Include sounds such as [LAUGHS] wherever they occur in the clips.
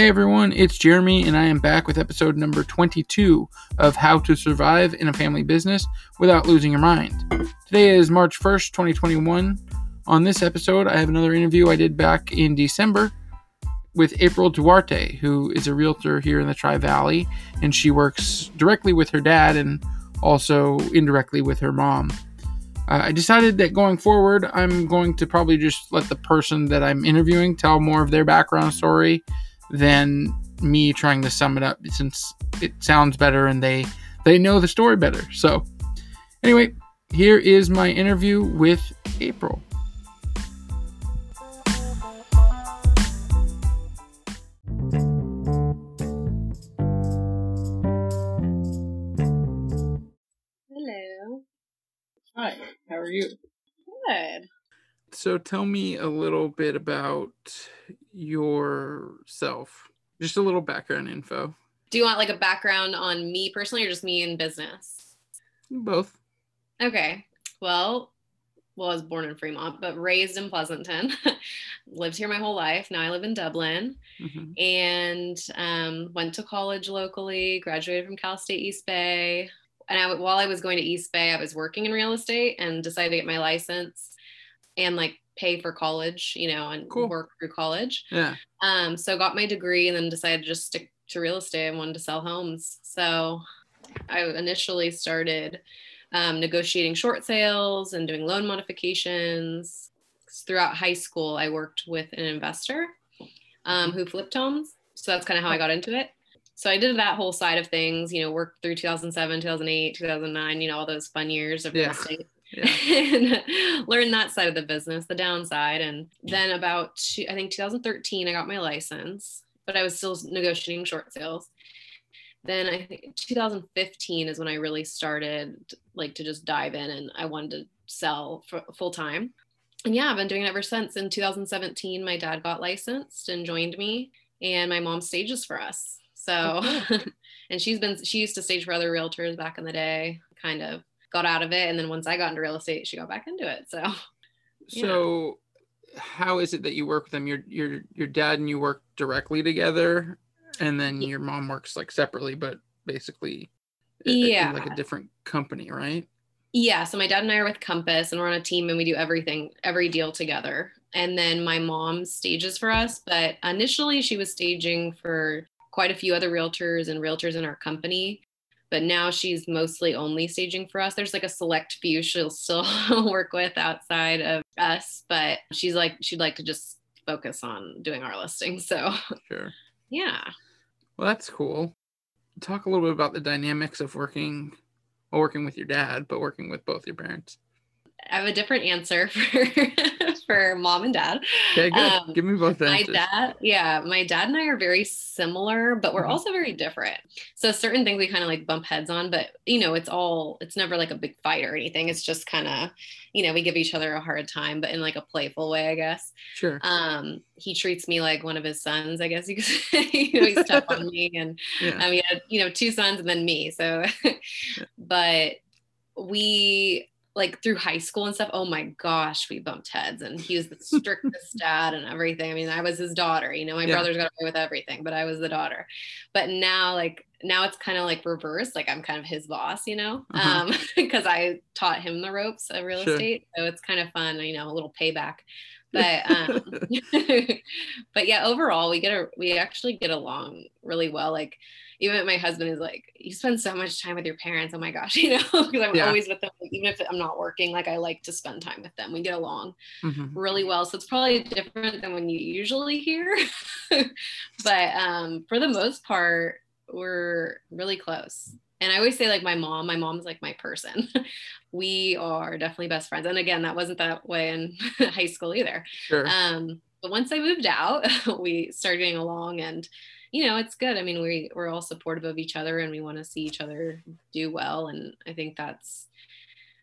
Hey everyone, it's Jeremy, and I am back with episode number 22 of How to Survive in a Family Business Without Losing Your Mind. Today is March 1st, 2021. On this episode, I have another interview I did back in December with April Duarte, who is a realtor here in the Tri Valley, and she works directly with her dad and also indirectly with her mom. Uh, I decided that going forward, I'm going to probably just let the person that I'm interviewing tell more of their background story than me trying to sum it up since it sounds better and they they know the story better. So, anyway, here is my interview with April. Hello. Hi, how are you? Good. So tell me a little bit about yourself. Just a little background info. Do you want like a background on me personally or just me in business? Both. Okay. Well, well, I was born in Fremont, but raised in Pleasanton. [LAUGHS] Lived here my whole life. Now I live in Dublin Mhm. and um, went to college locally, graduated from Cal State East Bay. And I, while I was going to East Bay, I was working in real estate and decided to get my license and like pay for college, you know, and Cool. work through college. Yeah. Um, so got my degree and then decided to just stick to real estate and wanted to sell homes. So I initially started um, negotiating short sales and doing loan modifications. Throughout high school, I worked with an investor um, who flipped homes. So that's kind of how I got into it. So I did that whole side of things, you know, worked through 2007, 2008, 2009, you know, all those fun years of real estate Yeah. and [LAUGHS] learn that side of the business, the downside. And then about two, I think 2013, I got my license, but I was still negotiating short sales. Then I think 2015 is when I really started like to just dive in and I wanted to sell full time. And yeah, I've been doing it ever since. In 2017, my dad got licensed and joined me, and my mom stages for us. So, oh, [LAUGHS] and she's been, she used to stage for other realtors back in the day, kind of got out of it. And then once I got into real estate, she got back into it. So, [LAUGHS] Yeah. So how is it that you work with them? Your your your dad and you work directly together and then Ye- your mom works like separately but basically i- i- in Yeah. like a different company, right? yeah. So my dad and I are with Compass and we're on a team and we do everything, every deal together. And then my mom stages for us. But initially, she was staging for quite a few other realtors and realtors in our company. But now she's mostly only staging for us. There's like a select few she'll still [LAUGHS] work with outside of us, but she's like, she'd like to just focus on doing our listings. So, [LAUGHS] Sure. yeah. Well, that's cool. Talk a little bit about the dynamics of working well, working with your dad, but working with both your parents. I have a different answer [LAUGHS] for for mom and dad. Okay, good. Um, Give me both answers. My dad, yeah, my dad and I are very similar, but we're Mhm. also very different. So certain things we kind of like bump heads on, but you know, it's all it's never like a big fight or anything. It's just kind of, you know, we give each other a hard time, but in like a playful way, I guess. Sure. Um, he treats me like one of his sons, I guess you could [LAUGHS] say. you know, he's tough on me and Yeah. um, he had, you know, two sons and then me. So, [LAUGHS] but we like through high school and stuff. Oh my gosh, we bumped heads, and he was the strictest [LAUGHS] dad and everything. I mean, I was his daughter. You know, my Yeah. brothers got away with everything, but I was the daughter. But now, like now, it's kind of like reverse. Like I'm kind of his boss. You know, Uh-huh. um, [LAUGHS] because I taught him the ropes of real Sure. estate, so it's kind of fun. You know, a little payback. [LAUGHS] But um, but yeah, overall we get a we actually get along really well. Like even my husband is like, you spend so much time with your parents. Oh my gosh, [LAUGHS] you know, because I'm Yeah. always with them. Even if I'm not working, like I like to spend time with them. We get along Mhm. really well. So it's probably different than when you usually hear. [LAUGHS] but um, for the most part, we're really close. And I always say, like, my mom, my mom's like my person. [LAUGHS] we are definitely best friends. And again, that wasn't that way in high school either. Sure. Um, but once I moved out, we started getting along and you know, it's good. I mean, we we're all supportive of each other and we want to see each other do well. And I think that's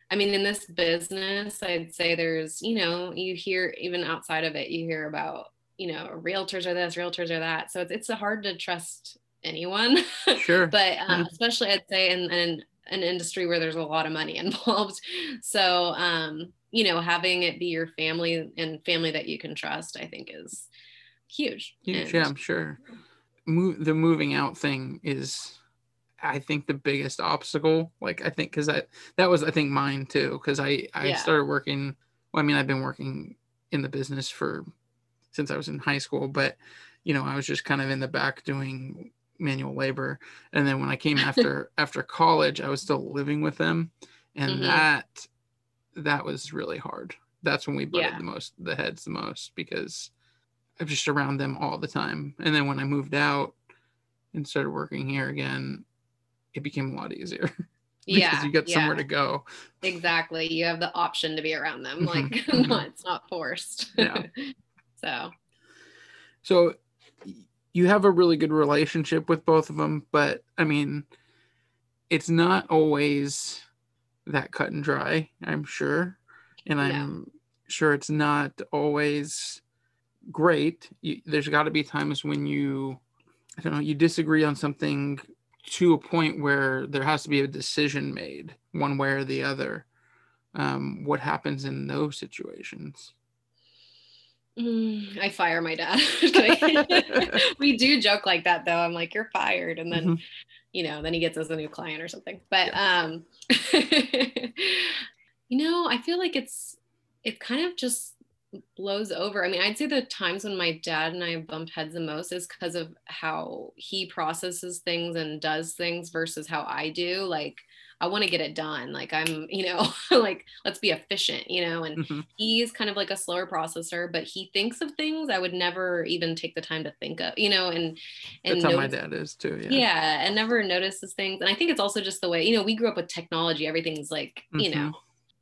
I mean, in this business, I'd say there's, you know, you hear even outside of it, you hear about, you know, realtors are this, realtors are that. So it's it's hard to trust anyone. Sure. [LAUGHS] but um, Mhm. especially I'd say in, in an industry where there's a lot of money [LAUGHS] involved. So, um, you know, having it be your family and family that you can trust, I think is huge. Huge, And- yeah, I'm sure. Move the moving out thing is I think the biggest obstacle. Like I think because that that was I think mine too because I I Yeah. started working. Well, I mean I've been working in the business for since I was in high school, but you know I was just kind of in the back doing manual labor, and then when I came [LAUGHS] after after college, I was still living with them, and Mhm. that that was really hard. That's when we butted Yeah. the most the heads the most because I'm just around them all the time. And then when I moved out and started working here again, it became a lot easier [LAUGHS] yeah. because you got yeah, somewhere to go. exactly you have the option to be around them like [LAUGHS] Mhm. not it's not forced Yeah. [LAUGHS] so So you have a really good relationship with both of them, but I mean, it's not always that cut and dry, I'm sure. And I'm sure it's not always great. You, there's got to be times when you, I don't know, you disagree on something to a point where there has to be a decision made one way or the other. Um, what happens in those situations? Mm, I fire my dad. [LAUGHS] [LAUGHS] we do joke like that though. I'm like, you're fired. And then, Mhm. you know, then he gets us a new client or something. But um [LAUGHS] you know, I feel like it's it kind of just blows over. I mean, I'd say the times when my dad and I bump heads the most is because of how he processes things and does things versus how I do. Like I want to get it done. Like I'm, you know, [LAUGHS] like let's be efficient, you know, and Mhm. he's kind of like a slower processor, but he thinks of things I would never even take the time to think of, you know, and and That's how my dad is too. yeah. Yeah. and never notices things. And I think it's also just the way, you know, we grew up with technology, everything's like, you Mhm. know,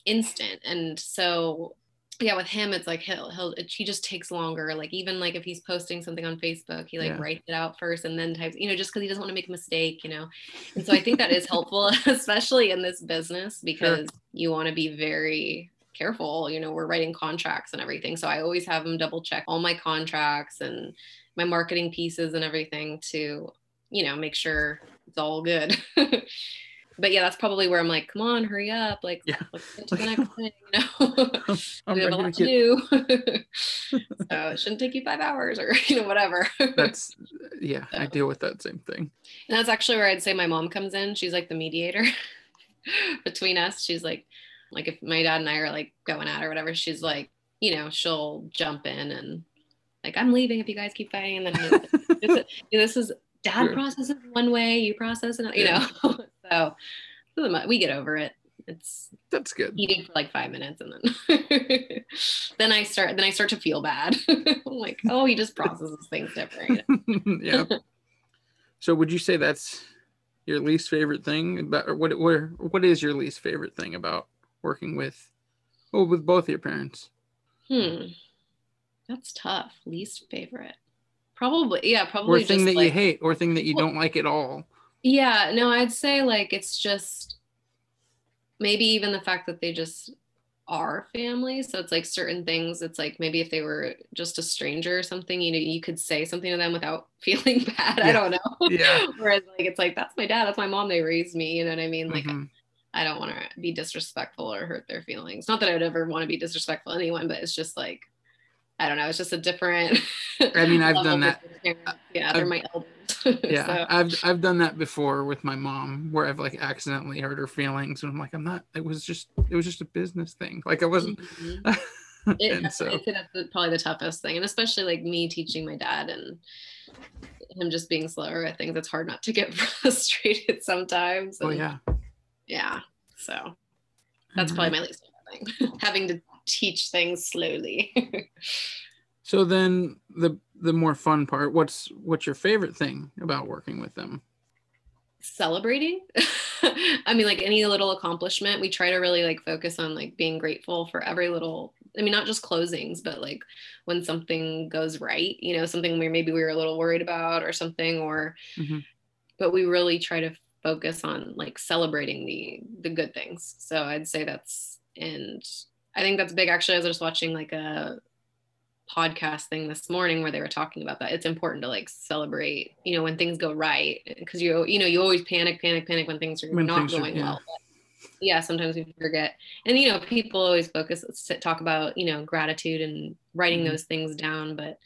instant. And so yeah, with him, it's like he'll he'll it, he just takes longer. Like even like if he's posting something on Facebook, he like Yeah. writes it out first and then types, you know, just because he doesn't want to make a mistake, you know. And so I think that is helpful, [LAUGHS] especially in this business, because you want to be very careful. You know, we're writing contracts and everything. So I always have him double check all my contracts and my marketing pieces and everything to, you know, make sure it's all good. [LAUGHS] but yeah, that's probably where I'm like, come on, hurry up. Like, Yeah. let's [LAUGHS] get to the next thing, you know. [LAUGHS] [LAUGHS] We have a lot to do. so it shouldn't take you five hours or, you know, whatever. That's yeah, I deal with that same thing. And that's actually where I'd say my mom comes in. She's like the mediator between us. She's like, like if my dad and I are like going at or whatever, she's like, you know, she'll jump in and like, I'm leaving if you guys keep fighting. And then this, this is dad processes one way, you process another, you know. [LAUGHS] so mo- we get over it. It's That's good. heated for like five minutes and then [LAUGHS] then I start then I start to feel bad. [LAUGHS] I'm like, oh, he just processes things different. yeah. So would you say that's your least favorite thing about or what what what is your least favorite thing about working with well with both your parents? Hmm. That's tough. Least favorite. Probably, yeah, probably Or thing that like, you hate or thing that you Well- don't like at all. Yeah, no, I'd say like it's just maybe even the fact that they just are family. So it's like certain things, it's like maybe if they were just a stranger or something, you know, you could say something to them without [LAUGHS] feeling bad. I don't know. Yeah. [LAUGHS] Whereas like it's like that's my dad, that's my mom, they raised me. You know what I mean? Like Mhm. I don't want to be disrespectful or hurt their feelings. Not that I would ever want to be disrespectful to anyone, but it's just like I don't know. It's just a different. I mean, I've done that. Yeah, they're I've- my elders. [LAUGHS] Yeah, So, I've I've done that before with my mom, where I've like accidentally hurt her feelings, and I'm like, I'm not. It was just it was just a business thing. Like I wasn't. mhm. [LAUGHS] It, so that's probably the toughest thing, and especially like me teaching my dad and him just being slower at things. It's hard not to get [LAUGHS] frustrated sometimes. oh yeah, yeah. So that's probably my least favorite thing, having to teach things slowly. [LAUGHS] So then the the more fun part, what's what's your favorite thing about working with them? celebrating [LAUGHS] i mean like any little accomplishment we try to really like focus on like being grateful for every little i mean not just closings but like when something goes right you know something where maybe we were a little worried about or something or Mhm. but we really try to focus on like celebrating the the good things so i'd say that's and i think that's big actually i was just watching like a podcast thing this morning where they were talking about that it's important to like celebrate you know when things go right because you you know you always panic panic panic when things are When not things are- going yeah. well but yeah sometimes we forget and you know people always focus talk about you know gratitude and writing Mhm. those things down but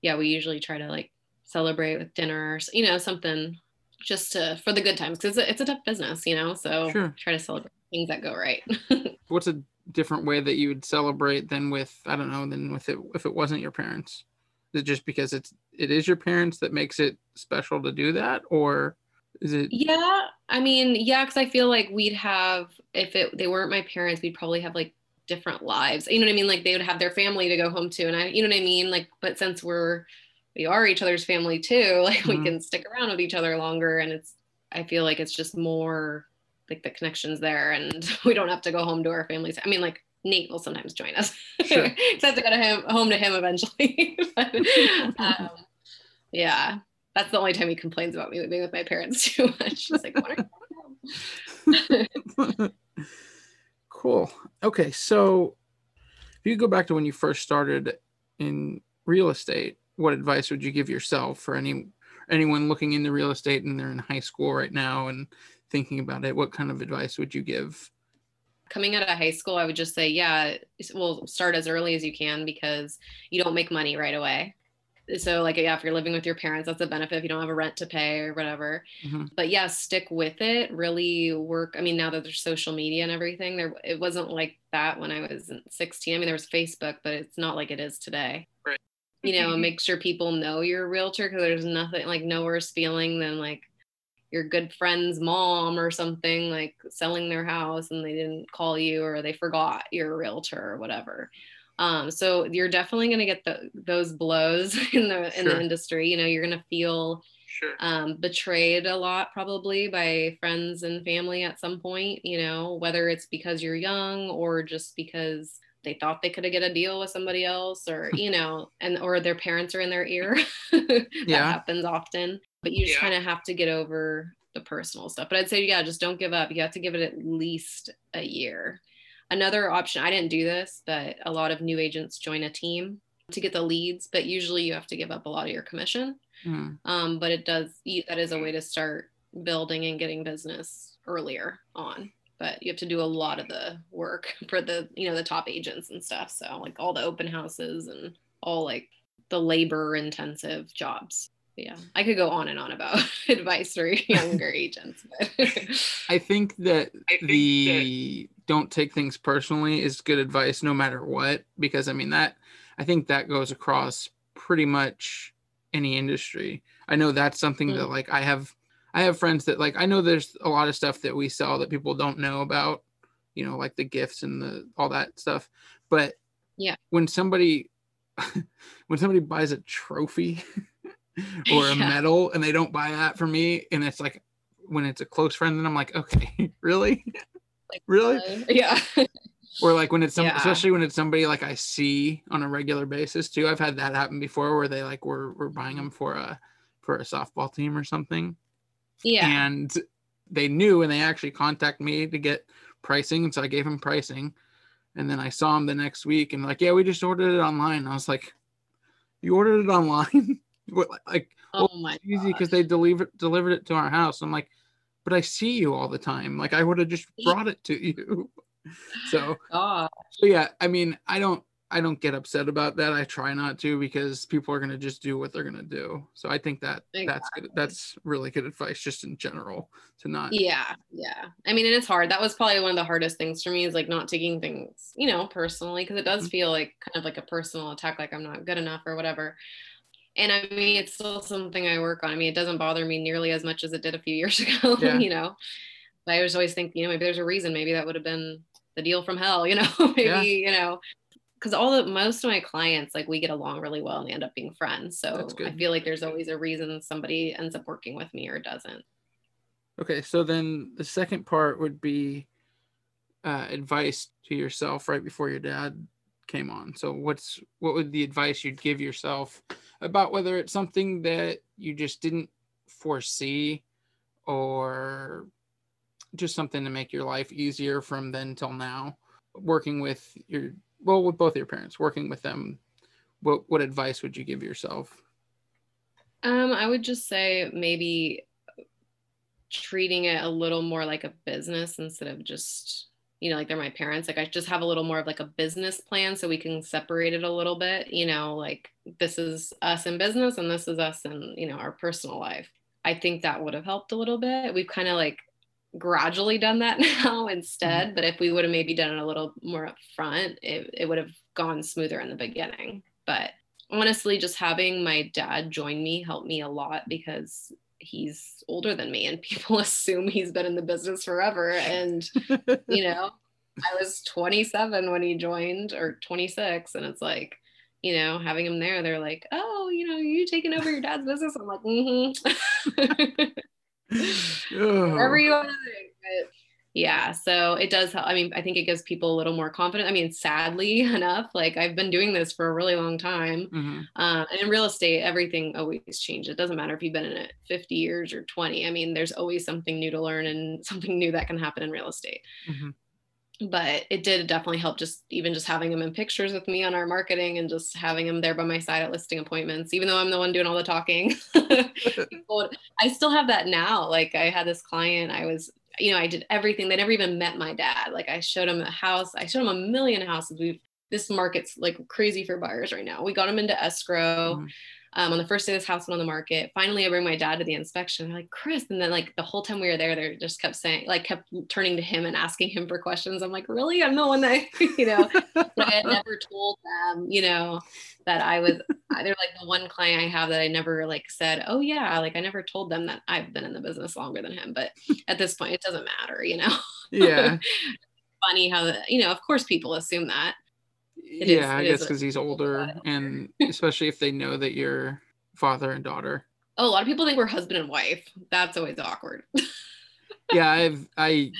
yeah we usually try to like celebrate with dinner, or, you know, something just to for the good times because it's, it's, a tough business, you know. So sure. try to celebrate things that go right. [LAUGHS] What's a different way that you would celebrate than with I don't know than with it if it wasn't your parents? Is it just because it's it is your parents that makes it special to do that, or is it? Yeah, I mean, yeah, because I feel like we'd have if it they weren't my parents, we'd probably have like different lives. You know what I mean? Like they would have their family to go home to, and I, you know what I mean? Like, but since we're we are each other's family too, [LAUGHS] like mm-hmm. we can stick around with each other longer, and it's I feel like it's just more like the connections there, and [LAUGHS] we don't have to go home to our families. I mean, like Nate will sometimes join us. Sure. [LAUGHS] Have to go to him home to him eventually. [LAUGHS] but, um, yeah, that's the only time he complains about me living with my parents too much. He's like, cool. Okay, so if you go back to when you first started in real estate, what advice would you give yourself for any anyone looking into real estate and they're in high school right now and thinking about it? What kind of advice would you give? Coming out of high school, I would just say, yeah, we'll start as early as you can because you don't make money right away so like yeah if you're living with your parents that's a benefit if you don't have a rent to pay or whatever mm-hmm. but yeah stick with it really work i mean now that there's social media and everything there it wasn't like that when i was 16 i mean there was facebook but it's not like it is today right you know [LAUGHS] make sure people know you're a realtor because there's nothing like no worse feeling than like your good friend's mom or something like selling their house and they didn't call you or they forgot you're a realtor or whatever um, so you're definitely going to get the, those blows [LAUGHS] in the in the industry. You know, you're going to feel sure. um, betrayed a lot probably by friends and family at some point. You know, whether it's because you're young or just because they thought they could get a deal with somebody else, or [LAUGHS] you know, and or their parents are in their ear. [LAUGHS] that yeah. happens often. But you just yeah. kind of have to get over the personal stuff. But I'd say, yeah, just don't give up. You have to give it at least a year Another option, I didn't do this, but a lot of new agents join a team to get the leads, but usually you have to give up a lot of your commission. Mm. Um, but it does, that is a way to start building and getting business earlier on. But you have to do a lot of the work [LAUGHS] for the, you know, the top agents and stuff. So like all the open houses and all like the labor intensive jobs yeah i could go on and on about [LAUGHS] advice for [LAUGHS] younger agents but i think that I think the don't take things personally is good advice no matter what because i mean that i think that goes across pretty much any industry i know that's something mm-hmm. that like i have i have friends that like i know there's a lot of stuff that we sell that people don't know about you know like the gifts and the all that stuff but yeah when somebody [LAUGHS] when somebody buys a trophy [LAUGHS] or a yeah. medal and they don't buy that for me and it's like when it's a close friend then i'm like okay [LAUGHS] really like, really? Uh, [LAUGHS] yeah. or like when it's some, yeah. especially when it's somebody like I see on a regular basis too. I've had that happen before where they like were were buying them for a for a softball team or something. Yeah. And they knew and they actually contacted me to get pricing. And so I gave them pricing. And then I saw them the next week and like, yeah, we just ordered it online. I was like, you ordered it online? Like, oh well, my easy because they delivered delivered it to our house. I'm like, but I see you all the time. Like I would have just brought it to you. [LAUGHS] so, oh. so yeah, I mean, I don't, I don't get upset about that. I try not to because people are going to just do what they're going to do. So I think that exactly. that's good. That's really good advice just in general to not. Yeah. Yeah. I mean, and it's hard. That was probably one of the hardest things for me is like not taking things, you know, personally, because it does mm-hmm. feel like kind of like a personal attack, like I'm not good enough or whatever and I mean, it's still something I work on. I mean, it doesn't bother me nearly as much as it did a few years [LAUGHS] ago, yeah. you know. But I was always think, you know, maybe there's a reason. Maybe that would have been the deal from hell, you [LAUGHS] know. maybe, yeah. you know, because all the most of my clients, like we get along really well and they end up being friends. So I feel like there's always a reason somebody ends up working with me or doesn't. Okay, so then the second part would be uh, advice to yourself right before your dad came on. So what's what would the advice you'd give yourself about whether it's something that you just didn't foresee or just something to make your life easier from then till now. Working with your well with both your parents working with them what what advice would you give yourself? Um i would just say maybe treating it a little more like a business instead of just you know, like they're my parents. Like I just have a little more of like a business plan so we can separate it a little bit, you know, like this is us in business and this is us in, you know, our personal life. I think that would have helped a little bit. We've kind of like gradually done that [LAUGHS] now instead, mm-hmm. but if we would have maybe done it a little more up front, it, it would have gone smoother in the beginning. But honestly, just having my dad join me helped me a lot because he's older than me and [LAUGHS] people assume he's been in the business forever. And you know [LAUGHS] i was 27 when he joined or 26 and it's like you know having him there they're like oh you know you taking over your dad's business? I'm like mm-hmm. [LAUGHS] [SIGHS] Whatever you want to think but yeah so it does help i mean i think it gives people a little more confidence i mean sadly [LAUGHS] enough like i've been doing this for a really long time mm-hmm. uh, and in real estate everything always changes it doesn't matter if you've been in it 50 years or 20 i mean there's always something new to learn and [LAUGHS] something new that can happen in real estate mm-hmm. but it did definitely help just even just having him in pictures with me on our marketing and just having him there by my side at listing appointments even though i'm the one doing all the talking [LAUGHS] i still have that now like i had this client i was you know, I did everything. They never even met my dad. Like I showed him a house. I showed him a million houses. We've this market's like crazy for buyers right now. We got him into escrow. Mm-hmm. Um, on the first day this house went on the market. Finally, I bring my dad to the inspection. I'm like, Chris. And then like the whole time we were there, they just kept saying, like kept turning to him and asking him for questions. I'm like, really? I'm the one that, [LAUGHS] you know, I had [LAUGHS] never told them, you know, that I was, they're like the one client I have that I never like said, oh yeah, like I never told them that I've been in the business longer than him. But at this point, it doesn't matter, you know? Yeah. [LAUGHS] Funny how, you know, of course people assume that it yeah, is, I guess because he's older, and [LAUGHS] especially if they know that you're father and daughter. Oh, a lot of people think we're husband and wife. That's always awkward. [LAUGHS] yeah, I've I,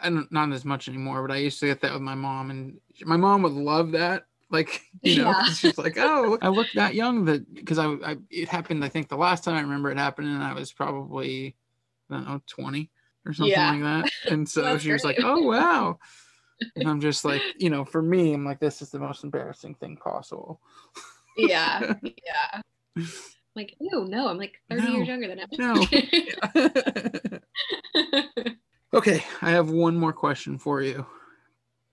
I don't not as much anymore, but I used to get that with my mom, and my mom would love that. Like [LAUGHS] you know, yeah. she's like, "Oh, I look that young." That because I, I it happened. I think the last time I remember it happened, and I was probably I don't know twenty or something yeah. like that. And so she was like, "Oh wow." And I'm just like, you know, for me, I'm like, this is the most embarrassing thing possible. yeah, [LAUGHS] yeah. like, oh no, I'm like 30 no, years younger than him. no. [LAUGHS] [LAUGHS] okay, I have one more question for you.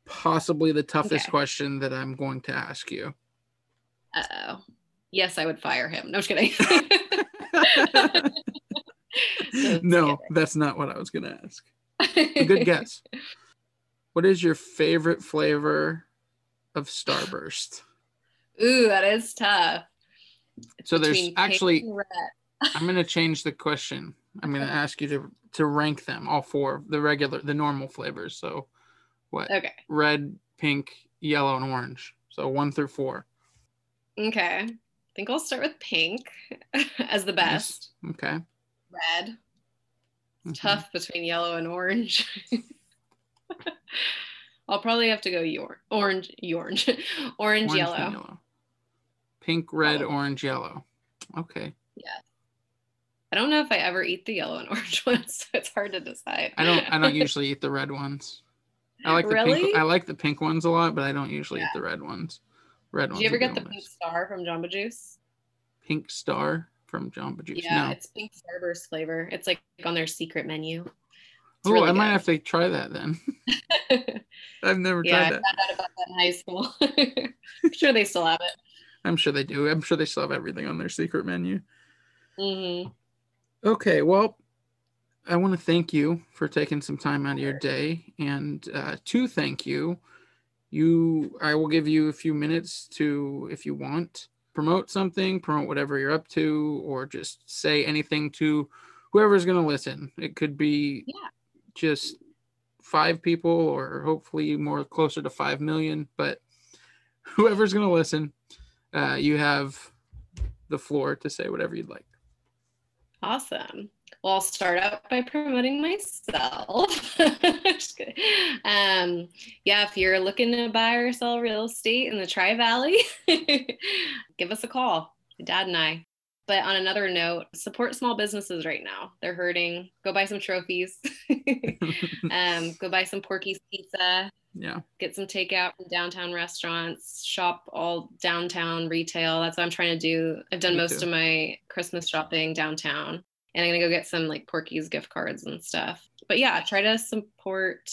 Possibly the toughest okay. question that I'm going to ask you. Uh oh. Yes, I would fire him. No, just kidding. no, that's not what I was going to ask. A good guess. What is your favorite flavor of Starburst? Ooh, that is tough. It's so there's actually I'm going to change the question. I'm going to ask you to to rank them all four, the regular, the normal flavors. So what? Okay. Red, pink, yellow, and orange. So one through four. Okay. I think I'll start with pink [LAUGHS] as the best. Yes. Okay. Red. Mm-hmm. Tough between yellow and orange. [LAUGHS] I'll probably have to go your orange, orange, [LAUGHS] orange, orange yellow. yellow. Pink, red, oh. orange, yellow. Okay. Yeah. I don't know if I ever eat the yellow and [LAUGHS] orange ones, so it's hard to decide. I don't I don't [LAUGHS] usually eat the red ones. I like the really? pink I like the pink ones a lot, but I don't usually yeah. eat the red ones. Red Did ones. you ever get the pink star from Jamba Juice? Pink star from Jamba Juice. Yeah, no. it's pink starburst flavor. It's like on their secret menu oh, really I good. might have to try that then. [LAUGHS] I've never yeah, tried that. I found out about that in high school. [LAUGHS] I'm sure they still have it. I'm sure they do. I'm sure they still have everything on their secret menu. Mm-hmm. Okay, well, I want to thank you for taking some time out of your day, and uh, to thank you, you I will give you a few minutes to, if you want, promote something, promote whatever you're up to, or just say anything to whoever's going to listen. It could be yeah just five people or hopefully more closer to 5 million but whoever's going to listen uh, you have the floor to say whatever you'd like. Awesome. Well i'll start out by promoting myself. [LAUGHS] Um, yeah if you're looking to buy or sell real estate in the tri-valley [LAUGHS] give us a call. Dad and i but on another note, support small businesses right now. They're hurting. Go buy some trophies. [LAUGHS] um, go buy some Porky's pizza. Yeah. Get some takeout from downtown restaurants. Shop all downtown retail. That's what I'm trying to do. I've done Me most too. of my Christmas shopping downtown. And I'm gonna go get some like Porky's gift cards and stuff. But yeah, try to support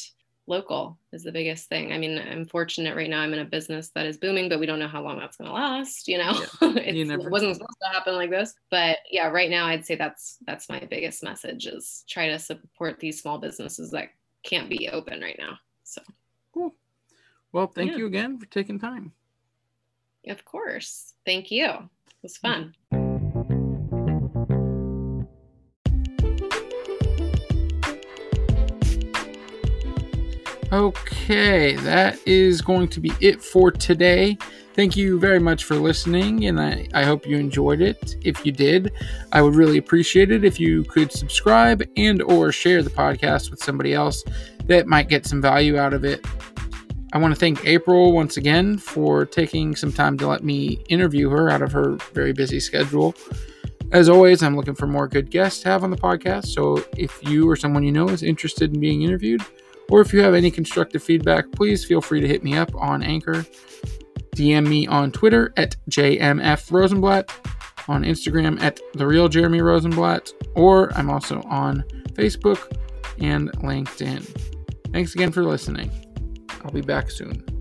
local is the biggest thing. I mean, I'm fortunate right now. I'm in a business that is booming, but we don't know how long that's going to last. You know, yeah. [LAUGHS] you it wasn't supposed to happen like this. But yeah, right now, I'd say that's that's my biggest message is try to support these small businesses that can't be open right now. So cool. Well, thank yeah. you again for taking time. Of course. Thank you. It was fun. Okay, that is going to be it for today. Thank you very much for listening, and I, I hope you enjoyed it. If you did, I would really appreciate it if you could subscribe and or share the podcast with somebody else that might get some value out of it. I want to thank April once again for taking some time to let me interview her out of her very busy schedule. As always, I'm looking for more good guests to have on the podcast. So if you or someone you know is interested in being interviewed, or if you have any constructive feedback, please feel free to hit me up on Anchor. DM me on Twitter at JMF Rosenblatt, on Instagram at The Real Jeremy Rosenblatt, or I'm also on Facebook and LinkedIn. Thanks again for listening. I'll be back soon.